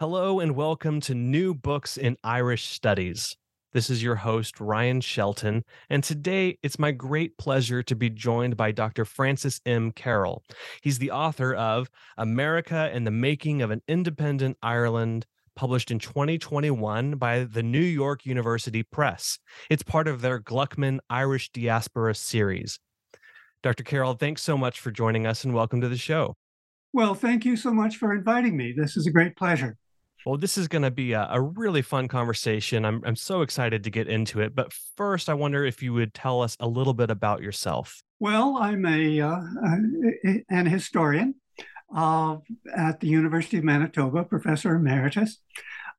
Hello and welcome to New Books in Irish Studies. This is your host, Ryan Shelton, and today it's my great pleasure to be joined by Dr. Francis M. Carroll. He's the author of America and the Making of an Independent Ireland, published in 2021 by the New York University Press. It's part of their Glucksman Irish Diaspora series. Dr. Carroll, thanks so much for joining us and welcome to the show. Well, thank you so much for inviting me. This is a great pleasure. Well, this is going to be a, a, really fun conversation. I'm, I'm so excited to get into it. But first, I wonder if you would tell us a little bit about yourself. Well, I'm a, uh, an historian uh, at the University of Manitoba, professor emeritus.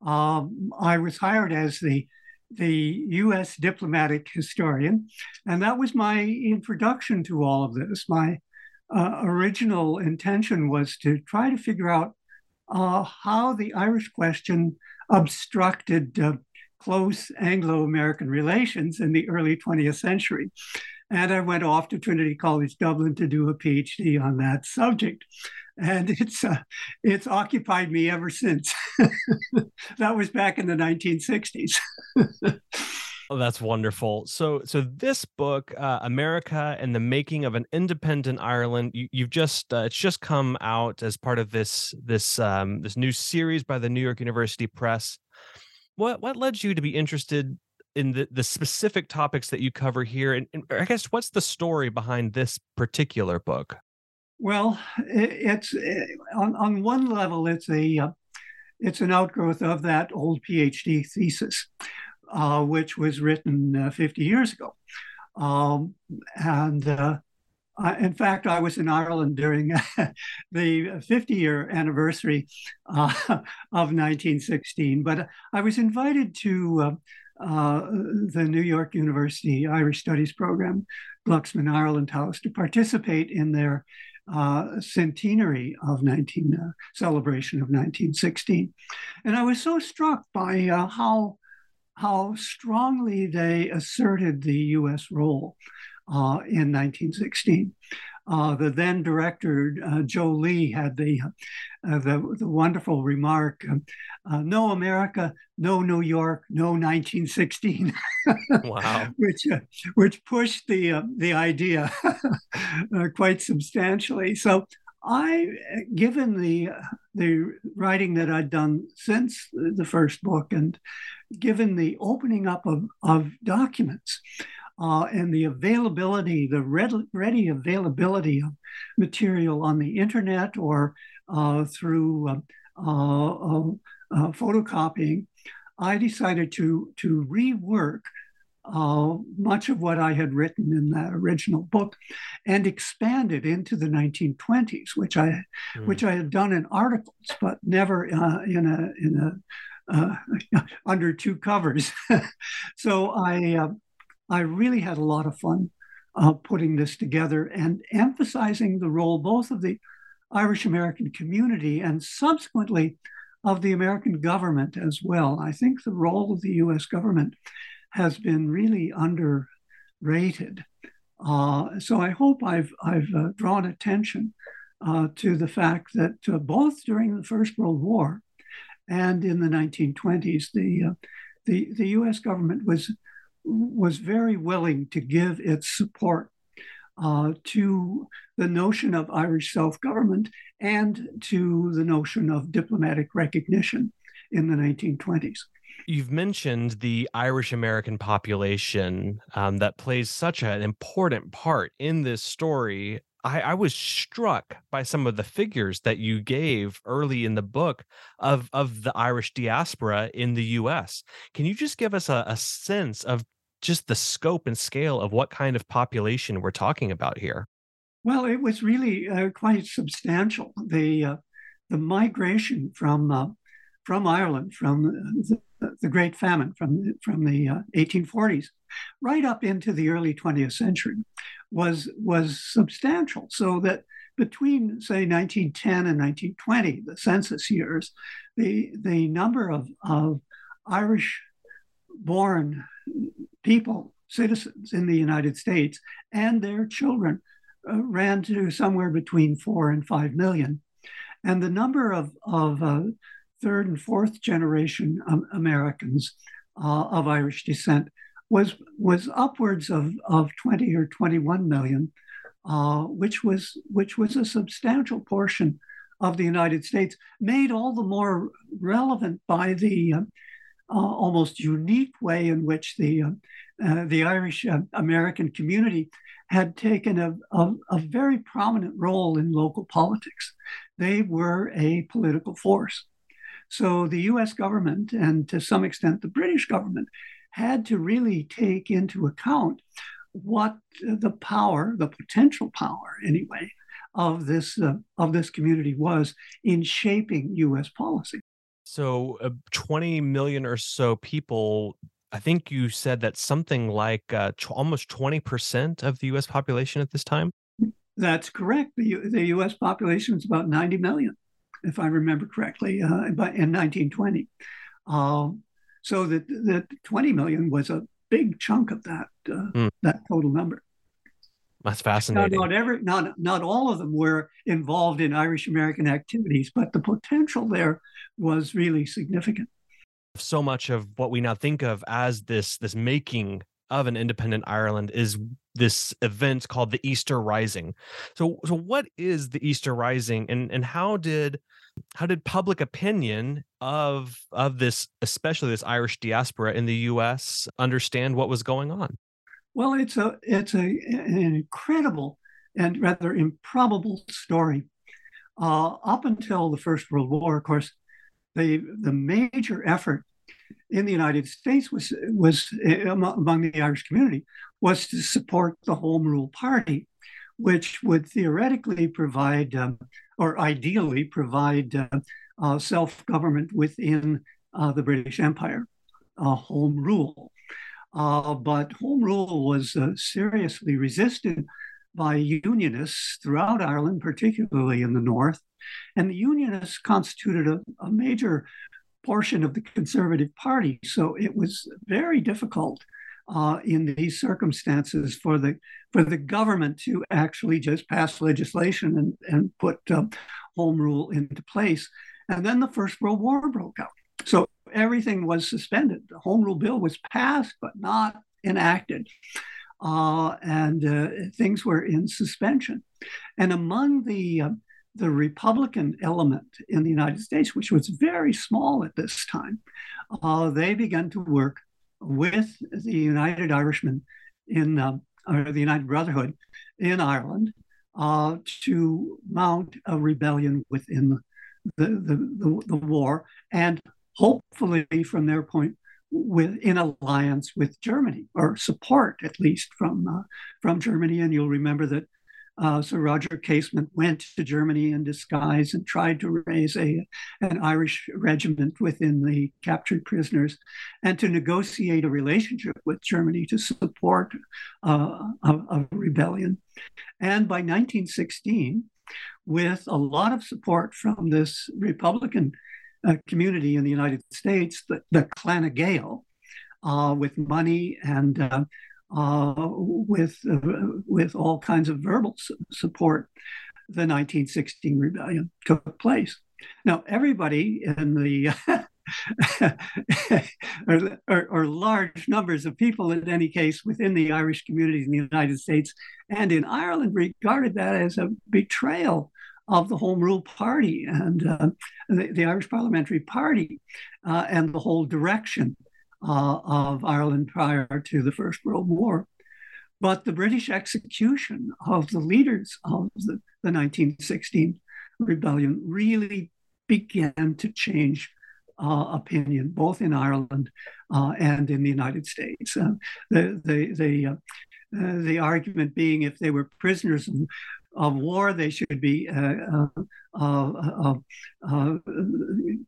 Um, I was hired as the the U.S. diplomatic historian, and that was my introduction to all of this. My uh, original intention was to try to figure out uh, how the Irish question obstructed uh, close Anglo American relations in the early 20th century. And I went off to Trinity College Dublin to do a PhD on that subject. And it's uh, it's occupied me ever since. that was back in the 1960s. Oh, that's wonderful. So, so this book, uh, America and the Making of an Independent Ireland, you, have just uh, it's just come out as part of this this um, this new series by the New York University Press. What what led you to be interested in the the specific topics that you cover here, and, and I guess what's the story behind this particular book? Well, it's eh, on on one level, it's a uh, it's an outgrowth of that old PhD thesis uh, which was written uh, 50 years ago. Um, and uh, I, in fact, I was in Ireland during the 50 year anniversary uh, of 1916, but I was invited to uh, uh, the New York University Irish Studies program, Glucksman Ireland House, to participate in their uh, centenary of 19 uh, celebration of 1916, and I was so struck by uh, how strongly they asserted the U.S. role uh, in 1916. Uh, the then director uh, Joe Lee had the uh, the, the, wonderful remark, um, uh, "No America, no New York, no 1916." wow! which uh, which pushed the the idea quite substantially. So I, given the the writing that I'd done since the first book, and given the opening up of, of documents uh, and the availability, the ready, availability of material on the internet or uh, through uh, uh, uh photocopying, I decided to to rework uh, much of what I had written in that original book and expanded into the 1920s, which I mm. which I had done in articles, but never uh, in a in a uh, under two covers. so I uh, I really had a lot of fun uh, putting this together and emphasizing the role both of the Irish American community and subsequently of the American government as well. I think the role of the U.S. government has been really underrated. Uh, so I hope I've, I've uh, drawn attention uh, to the fact that uh, both during the First World War and in the 1920s, the, uh, the, the US government was, was very willing to give its support uh, to the notion of Irish self government and to the notion of diplomatic recognition in the 1920s. You've mentioned the Irish American population um, that plays such an important part in this story. I, I, was struck by some of the figures that you gave early in the book of, of the Irish diaspora in the US. Can you just give us a, a sense of just the scope and scale of what kind of population we're talking about here? Well, it was really uh, quite substantial. The uh, the migration from uh, from Ireland from the, the, Great Famine from from the uh, 1840s right up into the early 20th century was was substantial. So that between say 1910 and 1920, the census years, the the number of of Irish born people citizens in the United States and their children uh, ran to somewhere between four and five million. And the number of, of uh, third and fourth generation um, Americans uh, of Irish descent was, was upwards of, of 20 or 21 million, uh, which, was, which was a substantial portion of the United States, made all the more relevant by the uh, uh, almost unique way in which the uh, uh, the Irish American community had taken a, a, a, very prominent role in local politics. They were a political force. So the US government, and to some extent the British government, had to really take into account what the power, the potential power anyway, of this, uh, of this community was in shaping US policy. So, uh, 20 million or so people I think you said that something like uh, t- almost 20% of the US population at this time? That's correct. The, U- the US population is about 90 million, if I remember correctly, uh, in 1920. Um, so that the 20 million was a big chunk of that uh, mm. that total number. That's fascinating. Not, not every, not not all of them were involved in Irish American activities, but the potential there was really significant so much of what we now think of as this this making of an independent Ireland is this event called the Easter Rising. So so what is the Easter Rising and and how did how did public opinion of of this especially this Irish diaspora in the US understand what was going on? Well, it's a it's a an incredible and rather improbable story. Uh, up until the First World War, of course, the the major effort in the United States was was eh, among the Irish community was to support the Home Rule Party, which would theoretically provide um, or ideally provide uh, uh, self government within uh, the British Empire, home rule. Uh, but home rule was uh, seriously resisted by unionists throughout Ireland, particularly in the north. And the unionists constituted a, a major portion of the Conservative Party. So it was very difficult uh, in these circumstances for the for the government to actually just pass legislation and, and put uh, home rule into place. And then the First World War broke out. So everything was suspended. The home rule bill was passed, but not enacted. Uh, and uh, things were in suspension. And among the uh, the Republican element in the United States, which was very small at this time, uh, they began to work with the United Irishmen in uh, or the United Brotherhood in Ireland uh, to mount a rebellion within the, the, the, the, war and hopefully from their point with in alliance with Germany or support at least from uh, from Germany. And you'll remember that uh, Sir Roger Casement went to Germany in disguise and tried to raise a, an Irish regiment within the captured prisoners and to negotiate a relationship with Germany to support uh, a, a rebellion. And by 1916, with a lot of support from this Republican uh, community in the United States, the, the Clan Gael, uh, with money and uh, uh, with uh, with all kinds of verbal support, the 1916 rebellion took place. Now, everybody in the or, or, or, large numbers of people, in any case, within the Irish communities in the United States and in Ireland, regarded that as a betrayal of the Home Rule Party and uh, the, the, Irish Parliamentary Party uh, and the whole direction uh, of Ireland prior to the First World War. But the British execution of the leaders of the, the 1916 rebellion really began to change uh, opinion, both in Ireland uh, and in the United States. Uh, the the the, uh, uh, the argument being if they were prisoners of, of war. They should be uh,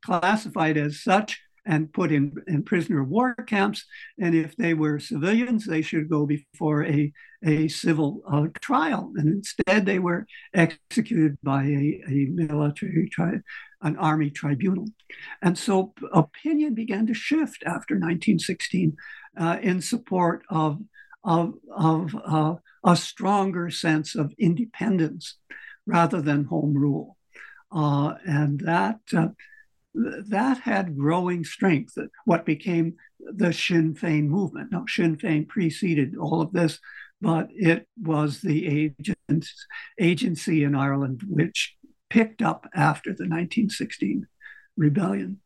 classified as such and put in, in prisoner of war camps. And if they were civilians, they should go before a, a civil uh, trial. And instead, they were executed by a, a military, tri- an army tribunal. And so opinion began to shift after 1916 uh, in support of, of, of uh, a stronger sense of independence rather than home rule. Uh, and that uh, that had growing strength. What became the Sinn Féin movement. Now, Sinn Féin preceded all of this, but it was the agency in Ireland which picked up after the 1916 rebellion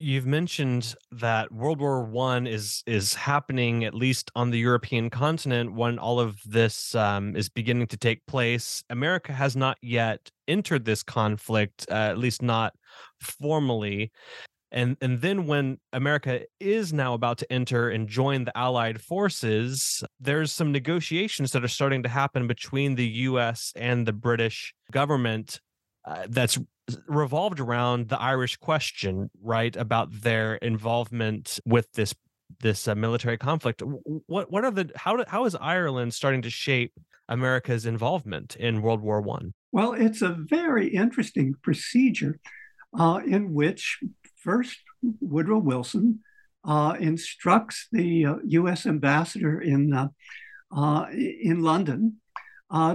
you've mentioned that World War One is is happening at least on the European continent when all of this um, is beginning to take place. America has not yet entered this conflict, uh, at least not formally. And and then when America is now about to enter and join the Allied forces, there's some negotiations that are starting to happen between the U.S. and the British government uh, that's revolved around the Irish question, right? About their involvement with this this uh, military conflict. What what are the how how is Ireland starting to shape America's involvement in World War One? Well, it's a very interesting procedure uh, in which first Woodrow Wilson uh, instructs the U.S. Uh, ambassador in uh, uh, in London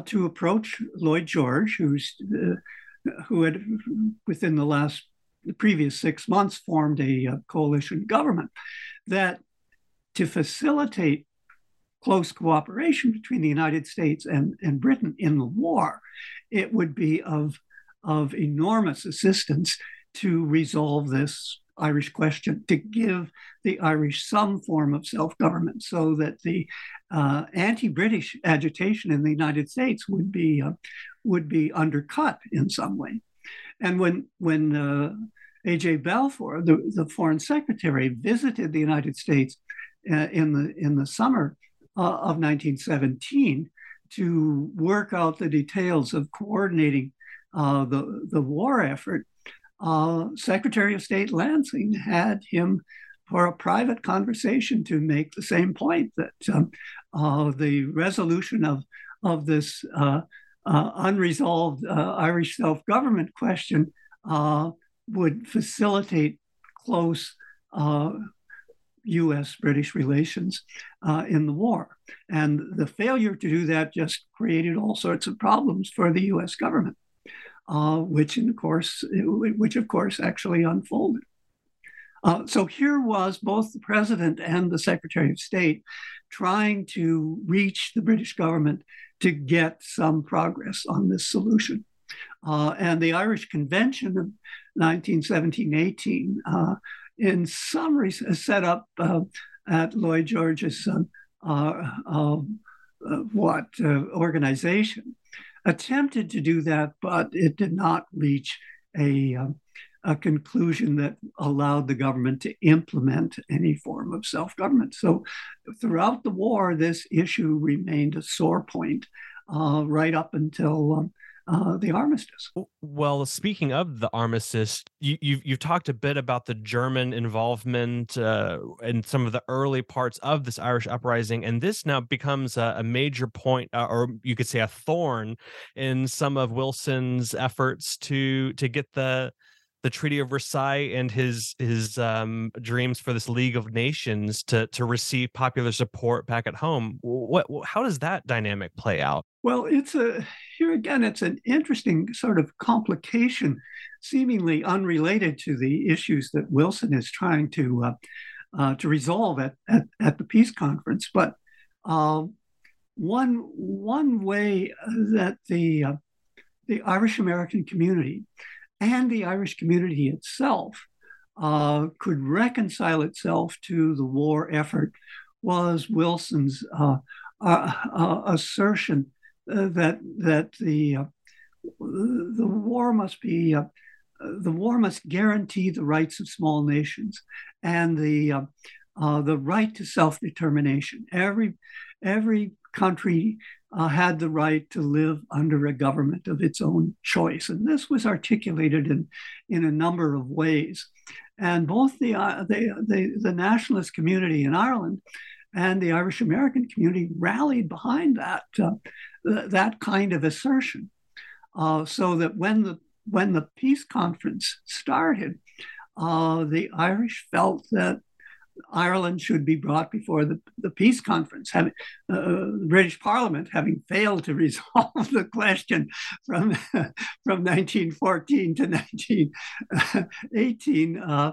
to approach Lloyd George, who's who had within the last the previous six months formed a, a coalition government that to facilitate close cooperation between the United States and, and Britain in the war, it would be of, of enormous assistance to resolve this Irish question, to give the Irish some form of self government so that the uh, anti British agitation in the United States would be, uh, would be undercut in some way. And when, when uh, A.J. Balfour, the, the foreign secretary, visited the United States uh, in, the, in the summer uh, of 1917 to work out the details of coordinating uh, the, the war effort, uh, Secretary of State Lansing had him for a private conversation to make the same point that um, uh, the resolution of, of this uh, uh, unresolved uh, Irish self government question uh, would facilitate close US British relations uh, in the war. And the failure to do that just created all sorts of problems for the US government, uh, which, of course, which of course actually unfolded. Uh, so here was both the president and the secretary of state trying to reach the British government to get some progress on this solution. Uh, and the Irish Convention of 1917 18, uh, in summary, set up uh, at Lloyd George's uh, what organization, attempted to do that, but it did not reach a a conclusion that allowed the government to implement any form of self government. So, throughout the war, this issue remained a sore point uh, right up until um, uh, the armistice. Well, speaking of the armistice, you, you've, you've talked a bit about the German involvement uh, in some of the early parts of this Irish uprising, and this now becomes a, a major point, uh, or you could say a thorn, in some of Wilson's efforts to to get the the Treaty of Versailles and his his um, dreams for this League of Nations to to receive popular support back at home. What how does that dynamic play out? Well, it's a here again. It's an interesting sort of complication, seemingly unrelated to the issues that Wilson is trying to uh, uh, to resolve at, at, at the peace conference. But uh, one one way that the uh, the Irish American community and the Irish community itself uh, could reconcile itself to the war effort was Wilson's uh, uh, uh assertion uh, that that the uh, the war must be the war must guarantee the rights of small nations and the the right to self determination. Every every country uh, had the right to live under a government of its own choice. And this was articulated in, in a number of ways. And both the, uh, the, the, the, nationalist community in Ireland and the Irish American community rallied behind that, uh, th- that kind of assertion. Uh, so that when the, when the peace conference started, uh, the Irish felt that Ireland should be brought before the, the peace conference. Having, uh, the British Parliament, having failed to resolve the question from, from 1914 to 1918, uh,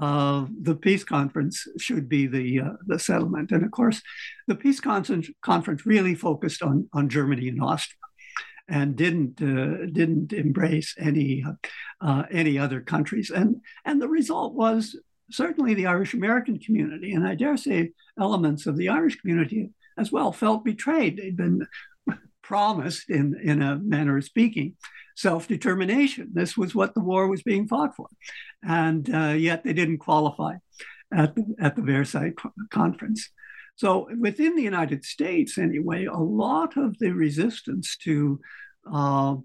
uh, the peace conference should be the, uh, the settlement. And of course, the peace conference, conference really focused on, on Germany and Austria and didn't uh, didn't embrace any uh, any other countries. And and the result was certainly the Irish American community, and I dare say elements of the Irish community as well, felt betrayed. They'd been promised, in, in a manner of speaking, self determination. This was what the war was being fought for. And uh, yet they didn't qualify at the, at the Versailles conference. So, within the United States, anyway, a lot of the resistance to uh,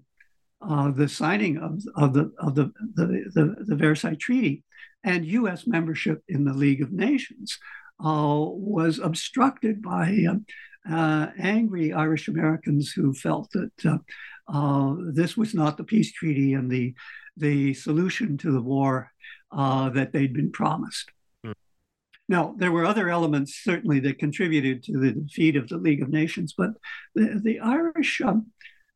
uh, the signing of, of, the, of the, the, the, the Versailles Treaty and US membership in the League of Nations uh, was obstructed by uh, uh, angry Irish Americans who felt that uh, uh, this was not the peace treaty and the, the solution to the war uh, that they'd been promised. Mm. Now, there were other elements certainly that contributed to the defeat of the League of Nations, but the, the Irish um,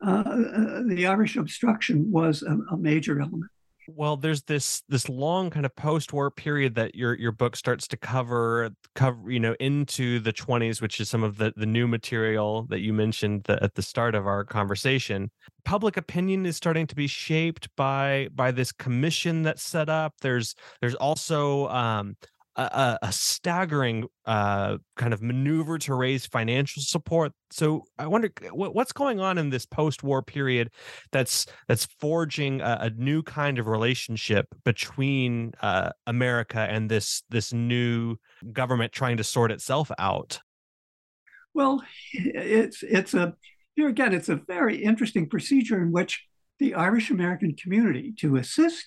Uh, uh, uh, the Irish obstruction was a, a major element. Well there's this this long kind of post-war period that your your book starts to cover cover you know into the 20s which is some of the the new material that you mentioned the, at the start of our conversation. Public opinion is starting to be shaped by by this commission that's set up. There's there's also um a, a staggering uh, kind of maneuver to raise financial support. So I wonder what's going on in this post-war period that's that's forging a, a new kind of relationship between uh, America and this this new government trying to sort itself out. Well, it's it's a here again it's a very interesting procedure in which the Irish American community to assist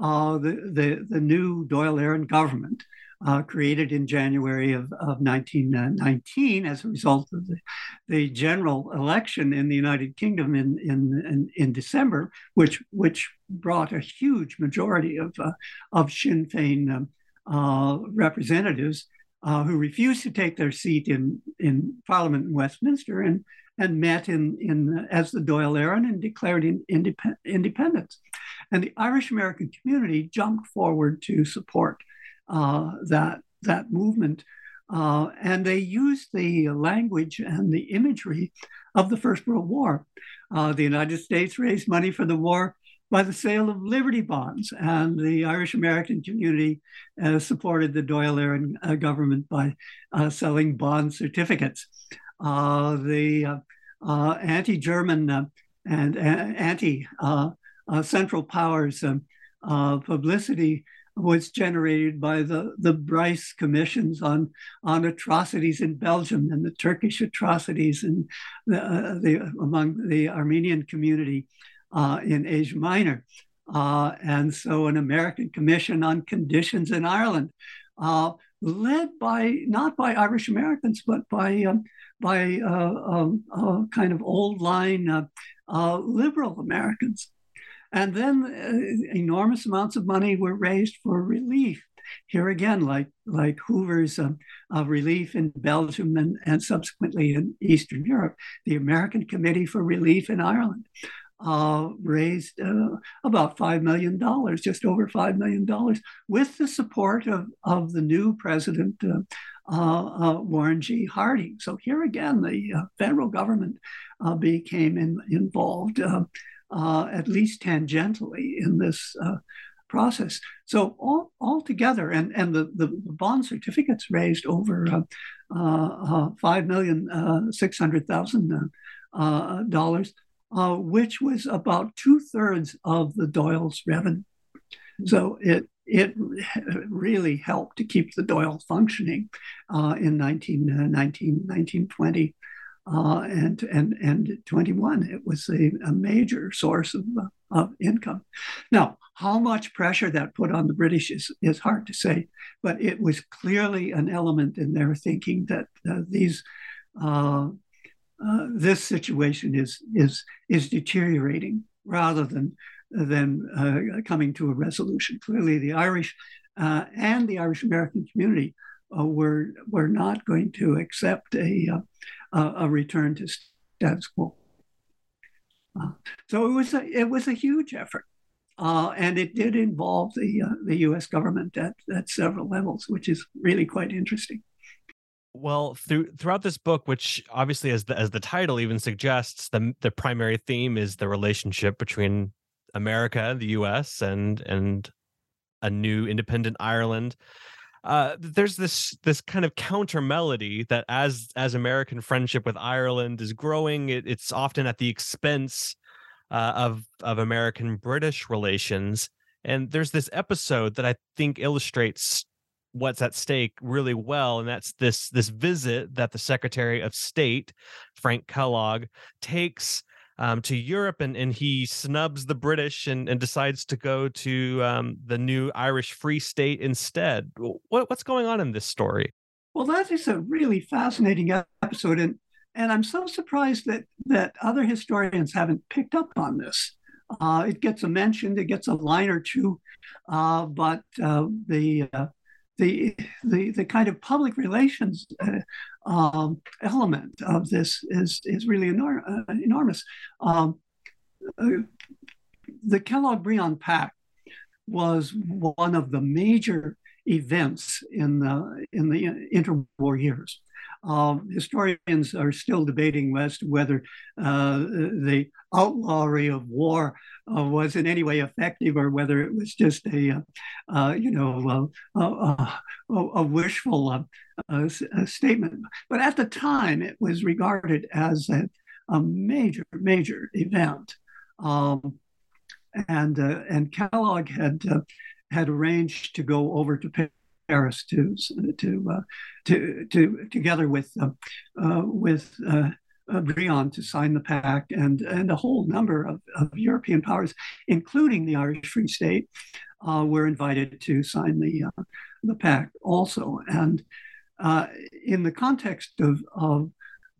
uh, the, the, the new Dáil Éireann government uh, created in January of, of 1919 as a result of the, the, general election in the United Kingdom in, in, in, in, December, which, which brought a huge majority of, uh, of Sinn Féin um, uh, representatives uh, who refused to take their seat in, in Parliament in Westminster and, and met in, in as the Dáil Éireann and declared in, independ, independence. And the Irish American community jumped forward to support uh, that that movement, uh, and they used the language and the imagery of the First World War. Uh, the United States raised money for the war by the sale of Liberty bonds, and the Irish American community uh, supported the Dáil Éireann uh, government by selling bond certificates. the anti-German and anti Central Powers publicity was generated by the, the Bryce commissions on, on atrocities in Belgium and the Turkish atrocities in the, uh, the among the Armenian community uh, in Asia Minor. Uh, and so an American commission on conditions in Ireland, uh, led by not by Irish Americans, but by um, by uh, um, kind of old line uh, liberal Americans. And then uh, enormous amounts of money were raised for relief. Here again, like, like Hoover's uh, uh, relief in Belgium and, and subsequently in Eastern Europe, the American Committee for Relief in Ireland uh, raised uh, about $5 million, just over $5 million, with the support of, of the new president, uh, uh, uh Warren G. Harding. So here again, the uh, federal government became in, involved uh, at least tangentially in this uh, process. So all, all together, and, and the, the bond certificates raised over uh, uh, uh five million uh, six hundred thousand dollars, which was about two thirds of the Dáil's revenue. So it it really helped to keep the Doyle functioning in 19, 19, 1920. Uh, and and and 21 it was a, a major source of, of income. Now, how much pressure that put on the British is, is hard to say, but it was clearly an element in their thinking that uh, these uh, uh, this situation is is is deteriorating rather than than uh, coming to a resolution. Clearly, the Irish uh, and the Irish American community were were not going to accept a a return to status quo. so it was a it was a huge effort. Uh, and it did involve the uh, the U.S. government at, at several levels, which is really quite interesting. Well, through throughout this book, which obviously, as the as the title even suggests, the the primary theme is the relationship between America, the U.S., and and a new independent Ireland. Uh, there's this this kind of counter melody that as as American friendship with Ireland is growing, it, it's often at the expense uh, of of American British relations. And there's this episode that I think illustrates what's at stake really well, and that's this this visit that the Secretary of State Frank Kellogg takes um, to Europe, and and he snubs the British and, and decides to go to um, the new Irish Free State instead. What what's going on in this story? Well, that is a really fascinating episode, and and I'm so surprised that that other historians haven't picked up on this. Uh, it gets a mention, it gets a line or two, uh, but uh, the uh, the the the kind of public relations uh, um, element of this is is really enor- uh, enormous. Um, the Kellogg-Briand Pact was one of the major events in the in the interwar years. Um, historians are still debating as to whether uh, the outlawry of war uh, was in any way effective or whether it was just a, uh, uh you know, a, a wishful uh, statement. But at the time, it was regarded as a, a major, major event. Um, and uh, and Kellogg had had arranged to go over to Paris to to uh, to, to together with uh, uh, with uh, on to sign the pact and and a whole number of, of European powers, including the Irish Free State, uh, were invited to sign the uh, the pact also. And in the context of of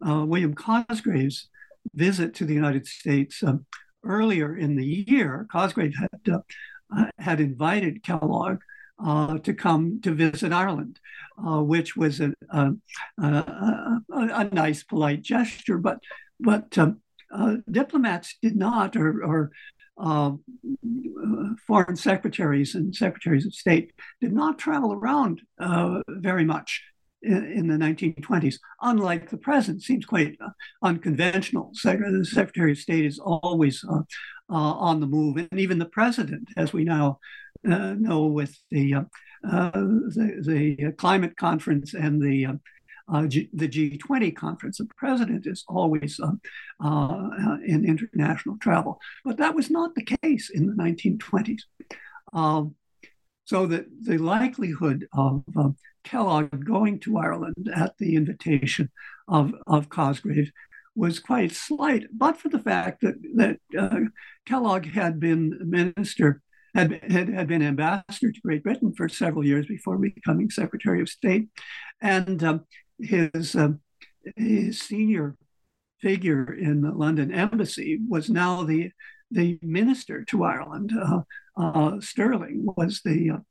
William Cosgrave's visit to the United States um, earlier in the year, Cosgrave had had invited Kellogg uh, to come to visit Ireland, uh, which was a, a, a, a, nice, polite gesture. But but um, uh, diplomats did not, or, or uh, foreign secretaries and secretaries of state did not travel around uh, very much in, the 1920s. Unlike the present, seems quite uh, unconventional. the Secretary of State is always on the move, and even the president, as we now uh, know with the, uh, uh, the, the climate conference and the uh, G, the G20 conference. The president is always uh, uh, in international travel, but that was not the case in the 1920s. Um, so that the likelihood of Kellogg going to Ireland at the invitation of, of Cosgrave was quite slight, but for the fact that, that Kellogg had been minister had, had, had been ambassador to Great Britain for several years before becoming Secretary of State. And um, his, um, his senior figure in the London embassy was now the, the minister to Ireland. Uh, uh, Sterling was the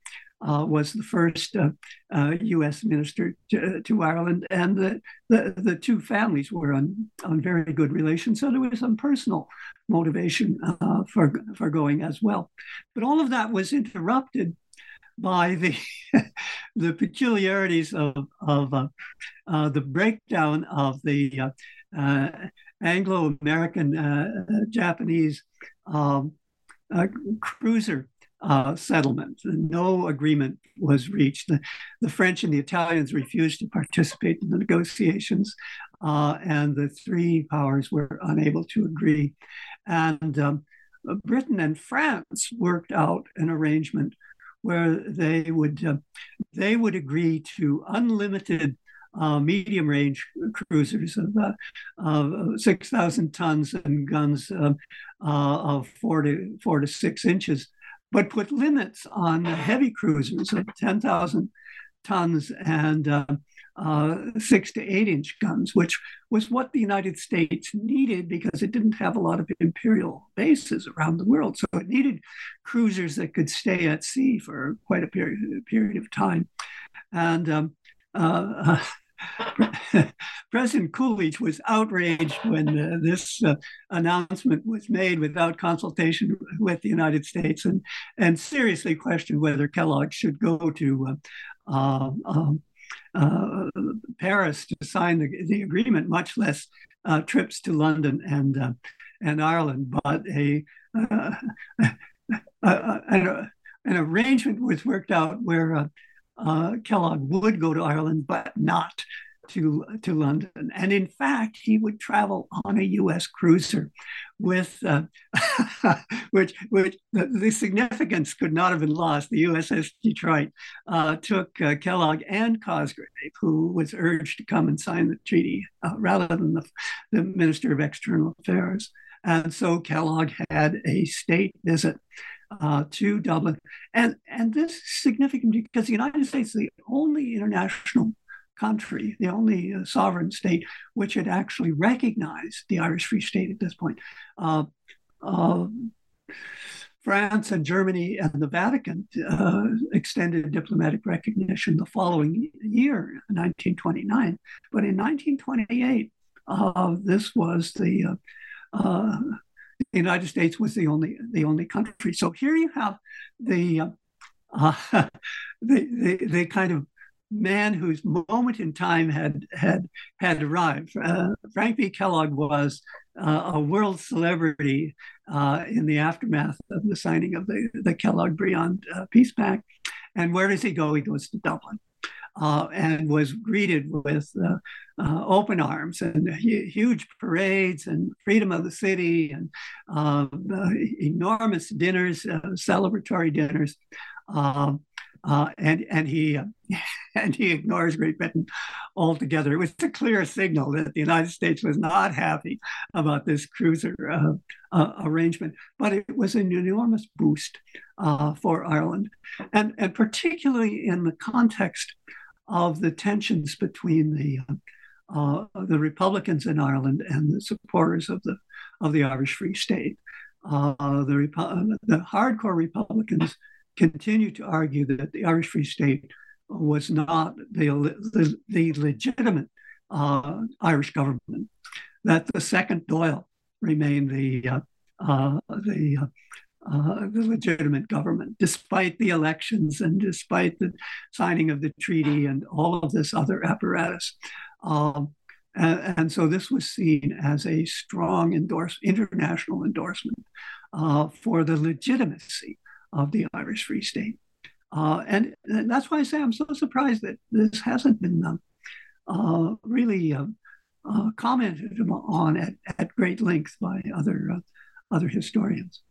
uh, uh, was the first uh, uh, U.S. minister to, to, Ireland, and the, the, the two families were on on very good relations. So there was some personal motivation uh, for for going as well, but all of that was interrupted by the the peculiarities of of uh, uh, the breakdown of the Anglo-American Japanese um, cruiser uh, settlement. No agreement was reached. The, the, French and the Italians refused to participate in the negotiations, uh, and the three powers were unable to agree. And um, Britain and France worked out an arrangement where they would uh, they would agree to unlimited uh, medium range cruisers of, uh, of 6,000 tons and guns um, uh, of four to, four to six inches, but put limits on heavy cruisers of 10,000 tons and uh, uh, six to eight inch guns, which was what the United States needed because it didn't have a lot of imperial bases around the world. So it needed cruisers that could stay at sea for quite a period, period of time. And um, uh, President Coolidge was outraged when uh, this uh, announcement was made without consultation with the United States and, and seriously questioned whether Kellogg should go to uh, um, um uh, Paris to sign the, the, agreement, much less uh, trips to London and, uh, and Ireland. But a, an arrangement was worked out where uh, Kellogg would go to Ireland, but not to, to London. And in fact, he would travel on a US cruiser with, uh, which, which the, the, significance could not have been lost. The USS Detroit uh, took uh, Kellogg and Cosgrave, who was urged to come and sign the treaty uh, rather than the, the Minister of External Affairs. And so Kellogg had a state visit uh, to Dublin. And, and this is significant because the United States is the only international country, the only uh, sovereign state which had actually recognized the Irish Free State at this point. Uh, uh, France and Germany and the Vatican uh, extended diplomatic recognition the following year, 1929. But in 1928, uh, this was the uh, the United States was the only the only country. So here you have the uh, the, the, the kind of man whose moment in time had had had arrived. Uh, Frank B. Kellogg was uh, a world celebrity uh, in the aftermath of the signing of the the Kellogg-Briand uh, Peace Pact. And where does he go? He goes to Dublin uh, and was greeted with uh, uh, open arms and huge parades and freedom of the city and uh, enormous dinners, uh, celebratory dinners. Um, uh, and and he and he ignores Great Britain altogether. It was a clear signal that the United States was not happy about this cruiser arrangement, but it was an enormous boost for Ireland, and and particularly in the context of the tensions between the uh, the Republicans in Ireland and the supporters of the of the Irish Free State. Uh, the, Repu- the hardcore Republicans continue to argue that the Irish Free State was not the, the, the legitimate uh, Irish government, that the second Dáil remained the, uh, uh, the uh, the legitimate government, despite the elections and despite the signing of the treaty and all of this other apparatus. Um, and, and, so this was seen as a strong endorse, international endorsement uh, for the legitimacy of the Irish Free State. Uh, and, and, that's why I say I'm so surprised that this hasn't been um, uh, really uh, uh, commented on at, at great length by other, other historians.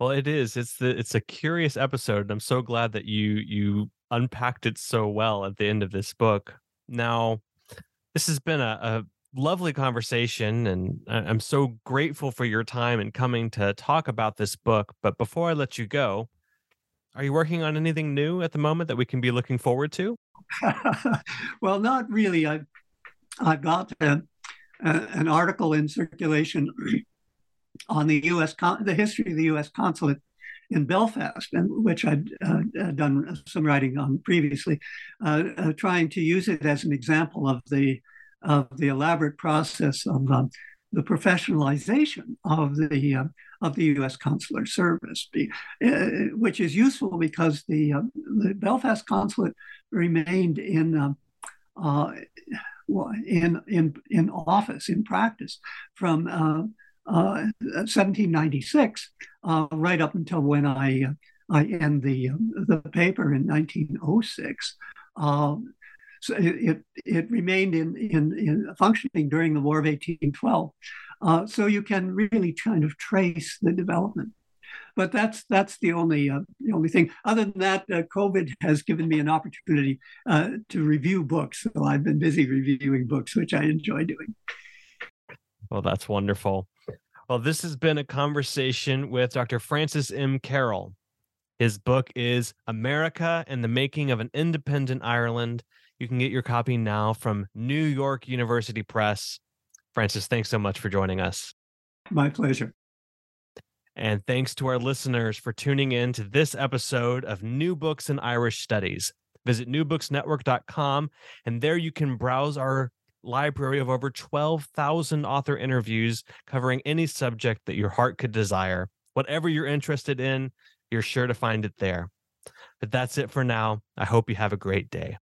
Well, it is. It's the it's a curious episode, and I'm so glad that you you unpacked it so well at the end of this book. Now, this has been a, a lovely conversation, and I'm so grateful for your time and coming to talk about this book. But before I let you go, are you working on anything new at the moment that we can be looking forward to? well, not really. I've I've got a, a, an article in circulation on the U.S. Con- the history of the U.S. consulate in Belfast, and which I'd uh, uh, done some writing on previously, uh, uh, trying to use it as an example of the of the elaborate process of um, the professionalization of the uh, of the U.S. consular service, uh, which is useful because the the Belfast consulate remained in. Um, in in in office in practice from 1796, uh, uh, right up until when I I end the the paper in 1906. Um, so it, it remained in, in, in, functioning during the War of 1812. Uh, so you can really kind of trace the development. but that's that's the only uh, the only thing. Other than that, uh, COVID has given me an opportunity uh, to review books. So I've been busy reviewing books, which I enjoy doing. Well, that's wonderful. Well, this has been a conversation with Dr. Francis M. Carroll. His book is America and the Making of an Independent Ireland. You can get your copy now from New York University Press. Francis, thanks so much for joining us. My pleasure. And thanks to our listeners for tuning in to this episode of New Books in Irish Studies. Visit newbooksnetwork.com, and there you can browse our library of over 12,000 author interviews covering any subject that your heart could desire. Whatever you're interested in, you're sure to find it there. But that's it for now. I hope you have a great day.